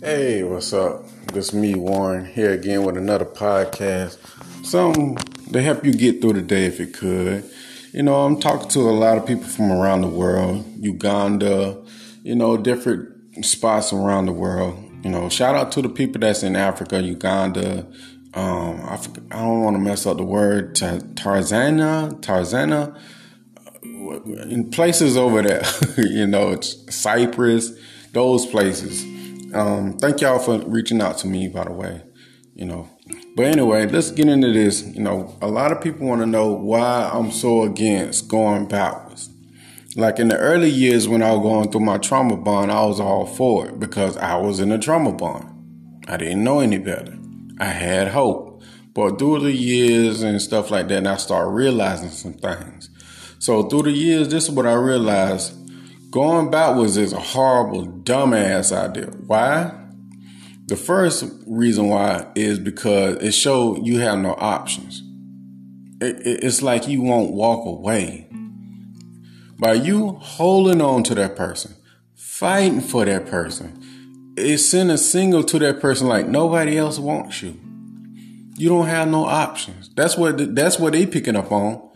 Hey, what's up? This is me, Warren, here again with another podcast. Something to help you get through the day if it could. You know, I'm talking to a lot of people from around the world, Uganda, you know, different spots around the world. You know, shout out to the people that's in Africa, Uganda. Um, I, I don't want to mess up the word, Tarzana, Tarzana, in places over there, you know, it's Cyprus, those places um, thank y'all for reaching out to me, by the way. You know, but anyway, let's get into this. You know, a lot of people want to know why I'm so against going backwards. Like in the early years when I was going through my trauma bond, I was all for it because I was in a trauma bond. I didn't know any better. I had hope. But through the years and stuff like that, and I started realizing some things. So through the years, this is what I realized Going backwards is a horrible, dumbass idea. Why? The first reason why is because it shows you have no options. It, it, it's like you won't walk away. By you holding on to that person, fighting for that person, it's sending a signal to that person like nobody else wants you. You don't have no options. That's what that's what they picking up on.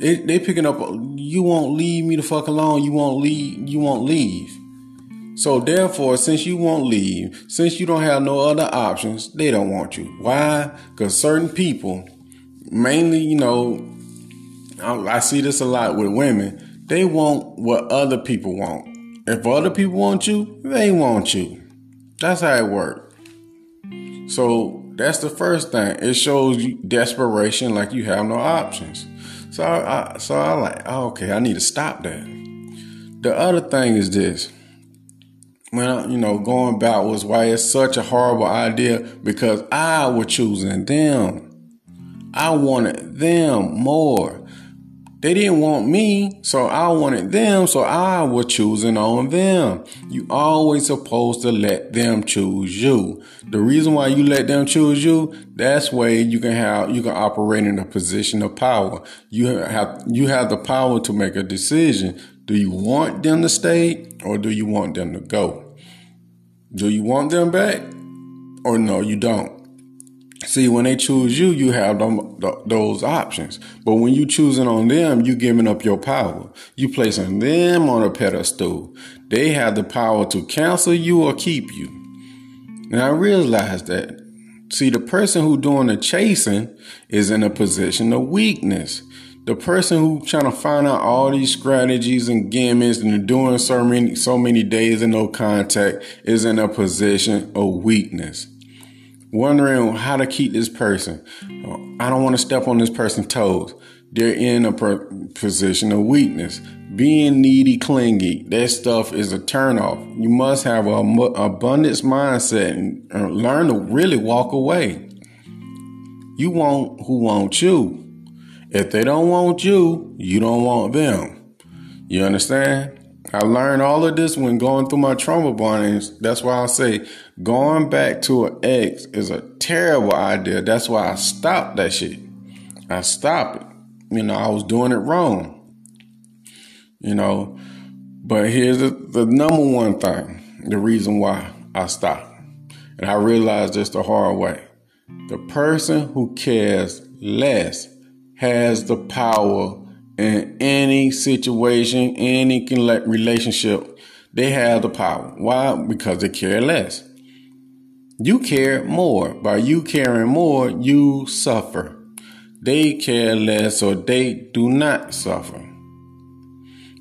It, they picking up. You won't leave me the fuck alone. You won't leave. You won't leave. So therefore, since you won't leave, since you don't have no other options, they don't want you. Why? Because certain people, mainly, you know, I, I see this a lot with women. They want what other people want. If other people want you, they want you. That's how it works. So that's the first thing. It shows you desperation, like you have no options. So I, so I like, oh, okay, I need to stop that. The other thing is this. When you know, going back was why it's such a horrible idea because I was choosing them. I wanted them more. They didn't want me, so I wanted them, so I was choosing on them. You always supposed to let them choose you. The reason why you let them choose you, that's way you can have you can operate in a position of power. You have you have the power to make a decision. Do you want them to stay or do you want them to go? Do you want them back or no, you don't? See, when they choose you, you have them, th- those options. But when you choosing on them, you giving up your power. You placing them on a pedestal. They have the power to cancel you or keep you. And I realize that. See, the person who doing the chasing is in a position of weakness. The person who trying to find out all these strategies and gimmicks and doing so many so many days and no contact is in a position of weakness wondering how to keep this person. I don't want to step on this person's toes. They're in a per- position of weakness. Being needy, clingy, that stuff is a turnoff. You must have an abundance mindset and learn to really walk away. You want who wants you. If they don't want you, you don't want them. You understand? I learned all of this when going through my trauma bondings. That's why I say going back to an ex is a terrible idea. That's why I stopped that shit. I stopped it. You know, I was doing it wrong. You know, but here's the, the number one thing, the reason why I stopped. And I realized this the hard way. The person who cares less has the power in any situation, any relationship, they have the power. Why? Because they care less. You care more. By you caring more, you suffer. They care less or they do not suffer.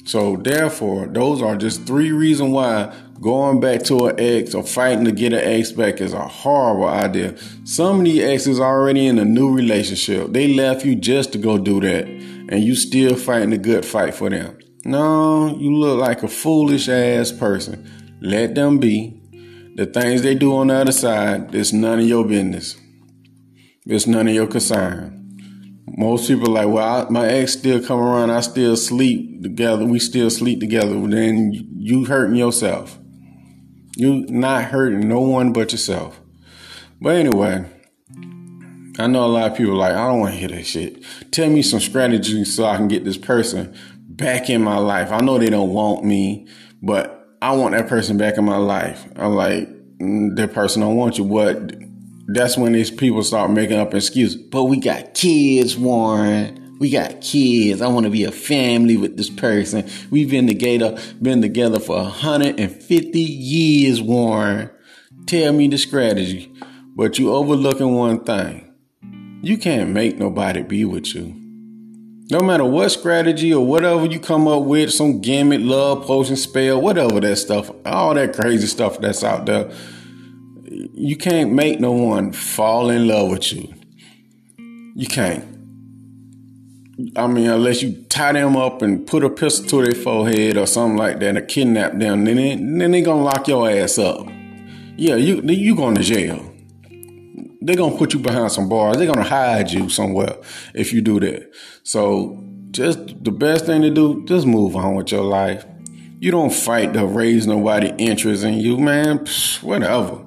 So therefore, those are just three reasons why going back to an ex or fighting to get an ex back is a horrible idea. Some of these exes are already in a new relationship. They left you just to go do that and you still fighting a good fight for them. No, you look like a foolish ass person. Let them be. The things they do on the other side, it's none of your business. It's none of your concern. Most people are like, well, I, my ex still come around. I still sleep together. We still sleep together. Then you hurting yourself. You not hurting no one but yourself. But anyway, I know a lot of people like, I don't want to hear that shit. Tell me some strategies so I can get this person back in my life. I know they don't want me, but I want that person back in my life. I'm like, mm, that person don't want you. What? that's when these people start making up excuses. But we got kids, Warren. We got kids. I want to be a family with this person. We've been together, been together for 150 years, Warren. Tell me the strategy. But you overlooking one thing. You can't make nobody be with you. No matter what strategy or whatever you come up with, some gimmick, love potion, spell, whatever that stuff, all that crazy stuff that's out there, you can't make no one fall in love with you. You can't. I mean, unless you tie them up and put a pistol to their forehead or something like that, or kidnap them, then they, then they gonna lock your ass up. Yeah, you you going to jail they're gonna put you behind some bars. They're gonna hide you somewhere if you do that. So just the best thing to do, just move on with your life. You don't fight to raise nobody interest in you, man. Psh, whatever.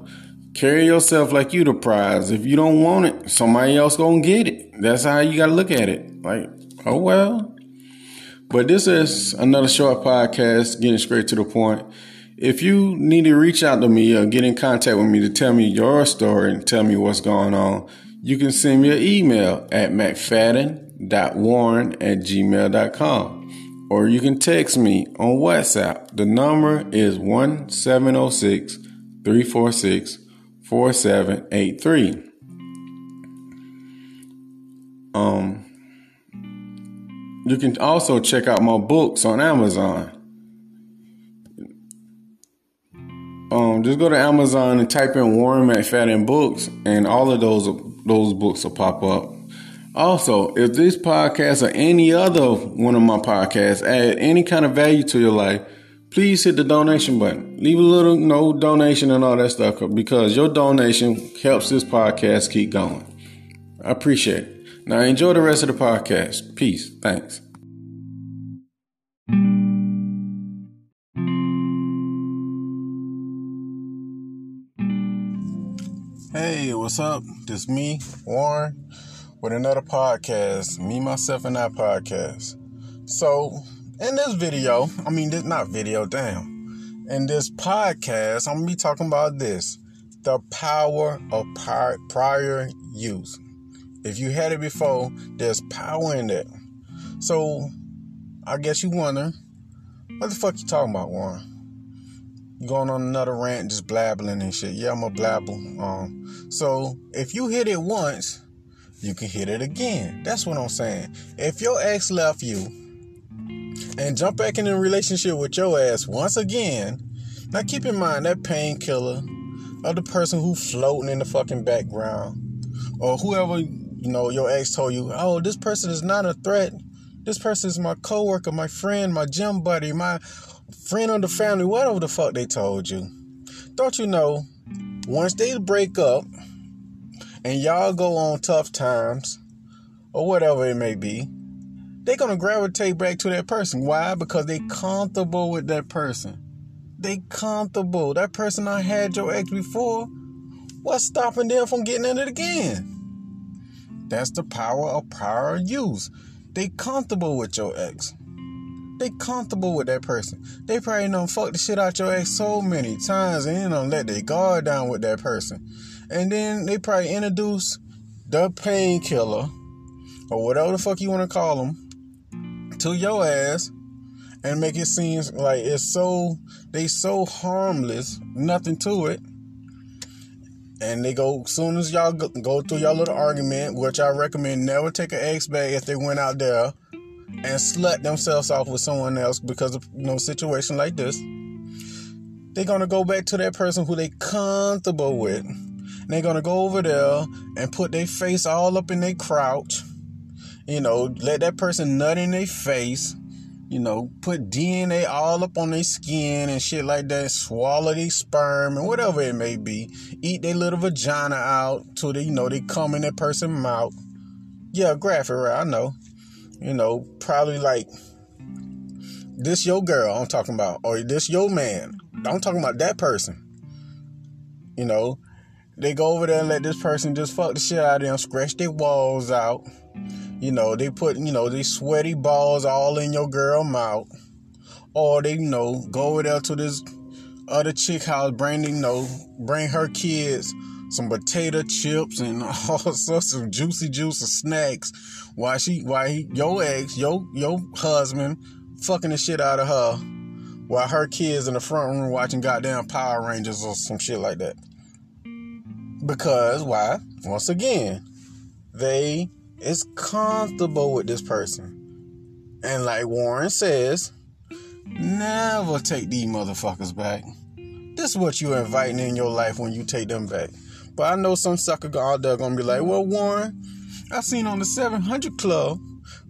Carry yourself like you the prize. If you don't want it, somebody else gonna get it. That's how you gotta look at it. Like, oh well. But this is another short podcast, getting straight to the point. If you need to reach out to me or get in contact with me to tell me your story and tell me what's going on, you can send me an email at mcfadden.warren at gmail.com or you can text me on WhatsApp. The number is 1706 346 4783. Um, you can also check out my books on Amazon. Um, just go to Amazon and type in Warren McFadden books, and all of those those books will pop up. Also, if this podcast or any other one of my podcasts add any kind of value to your life, please hit the donation button. Leave a little no donation and all that stuff because your donation helps this podcast keep going. I appreciate it. Now enjoy the rest of the podcast. Peace. Thanks. Hey, what's up? This me, Warren, with another podcast. Me, myself, and that podcast. So, in this video, I mean, this not video, damn. In this podcast, I'm gonna be talking about this: the power of prior, use. If you had it before, there's power in that. So, I guess you wonder, what the fuck you talking about, Warren? Going on another rant, just blabbling and shit. Yeah, I'm a blabble. Um, so if you hit it once, you can hit it again. That's what I'm saying. If your ex left you and jump back in a relationship with your ass once again, now keep in mind that painkiller of the person who floating in the fucking background or whoever you know your ex told you, oh, this person is not a threat. This person is my coworker, my friend, my gym buddy, my friend of the family, whatever the fuck they told you. Don't you know, once they break up and y'all go on tough times or whatever it may be, they're gonna gravitate back to that person. Why? Because they comfortable with that person. They comfortable. That person I had your ex before. What's stopping them from getting in it again? That's the power of prior use. They comfortable with your ex. They comfortable with that person. They probably done fuck the shit out your ex so many times and don't let their guard down with that person. And then they probably introduce the painkiller or whatever the fuck you want to call them to your ass and make it seem like it's so they so harmless, nothing to it. And they go soon as y'all go, go through y'all little argument, which I recommend never take an ex back if they went out there and slut themselves off with someone else because of you know situation like this, they're gonna go back to that person who they comfortable with. And they're gonna go over there and put their face all up in their crouch. You know, let that person nut in their face. You know, put DNA all up on their skin and shit like that. Swallow their sperm and whatever it may be. Eat their little vagina out till they, you know, they come in that person's mouth. Yeah, graphic, right? I know you know, probably like this your girl I'm talking about, or this your man. I'm talking about that person. You know, they go over there and let this person just fuck the shit out of them, scratch their walls out. You know, they put, you know, these sweaty balls all in your girl mouth. Or they, you know, go over there to this other chick house, bringing no, bring her kids some potato chips and all sorts of juicy juice of snacks while she while he, your ex, your your husband fucking the shit out of her while her kids in the front room watching goddamn Power Rangers or some shit like that. Because why? Once again, they is comfortable with this person. And like Warren says, never take these motherfuckers back. This is what you're inviting in your life when you take them back. But I know some sucker out there gonna be like, well, Warren, I seen on the 700 Club,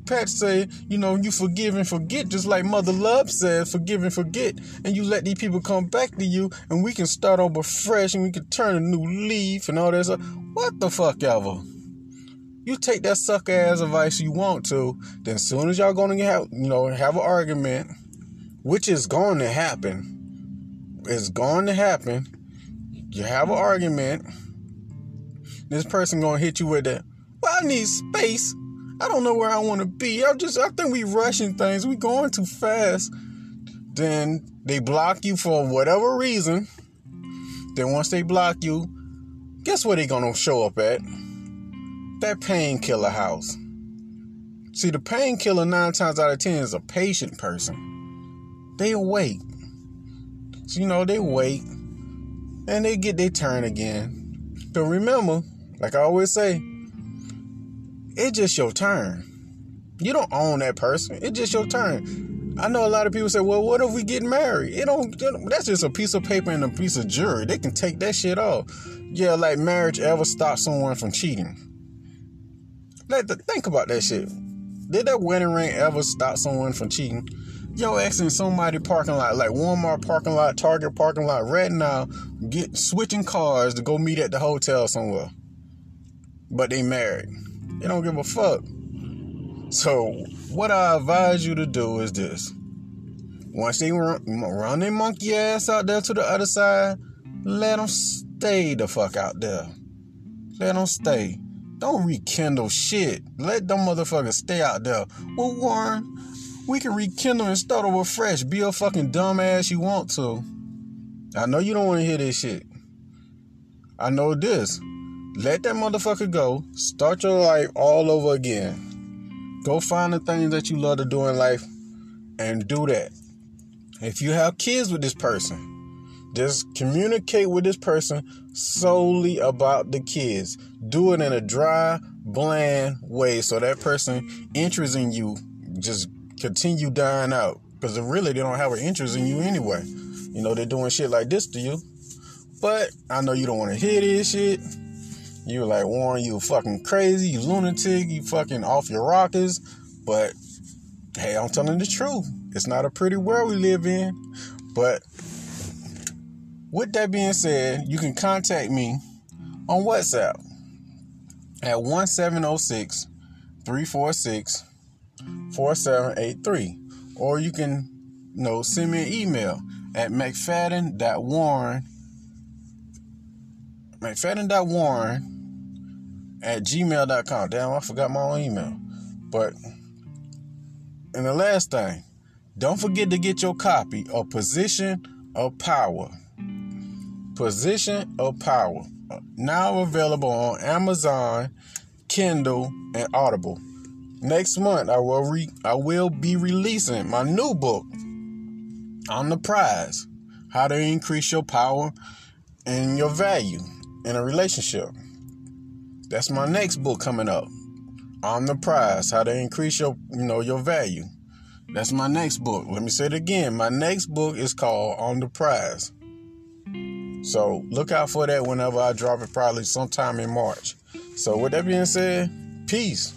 Pat say, you know, you forgive and forget, just like Mother Love says, forgive and forget, and you let these people come back to you, and we can start over fresh, and we can turn a new leaf and all that stuff. What the fuck ever? You take that sucker ass advice you want to, then as soon as y'all gonna have, you know, have an argument, which is going to happen, it's going to happen. You have an argument this person gonna hit you with that. Well, I need space. I don't know where I want to be. I just I think we rushing things. We going too fast. Then they block you for whatever reason. Then once they block you, guess where they gonna show up at? That painkiller house. See, the painkiller nine times out of ten is a patient person. They wait. So you know they wait, and they get their turn again. But remember, like I always say, it's just your turn. You don't own that person. It's just your turn. I know a lot of people say, "Well, what if we get married?" It don't. That's just a piece of paper and a piece of jewelry. They can take that shit off. Yeah, like marriage ever stop someone from cheating? Let the, think about that shit. Did that wedding ring ever stop someone from cheating? Yo, in somebody parking lot, like Walmart parking lot, Target parking lot, right now, get switching cars to go meet at the hotel somewhere but they married. They don't give a fuck. So, what I advise you to do is this. Once they run, run their monkey ass out there to the other side, let them stay the fuck out there. Let them stay. Don't rekindle shit. Let them motherfuckers stay out there. Well, Warren, we can rekindle and start over fresh. Be a fucking dumbass you want to. I know you don't want to hear this shit. I know this. Let that motherfucker go. Start your life all over again. Go find the things that you love to do in life and do that. If you have kids with this person, just communicate with this person solely about the kids. Do it in a dry, bland way so that person interest in you just continue dying out. Because really they don't have an interest in you anyway. You know, they're doing shit like this to you. But I know you don't want to hear this shit. You're like, Warren, you fucking crazy, you lunatic, you fucking off your rockers. But hey, I'm telling the truth. It's not a pretty world we live in. But with that being said, you can contact me on WhatsApp at 1706 346 4783. Or you can you know, send me an email at mcfadden.warren mcfadden.warren at gmail.com. Damn, I forgot my own email. But, and the last thing, don't forget to get your copy of Position of Power. Position of Power. Uh, now available on Amazon, Kindle, and Audible. Next month, I will re- I will be releasing my new book on the prize: How to Increase Your Power and Your Value in a Relationship. That's my next book coming up. On the prize, how to increase your, you know, your value. That's my next book. Let me say it again. My next book is called On the Prize. So look out for that whenever I drop it, probably sometime in March. So with that being said, peace.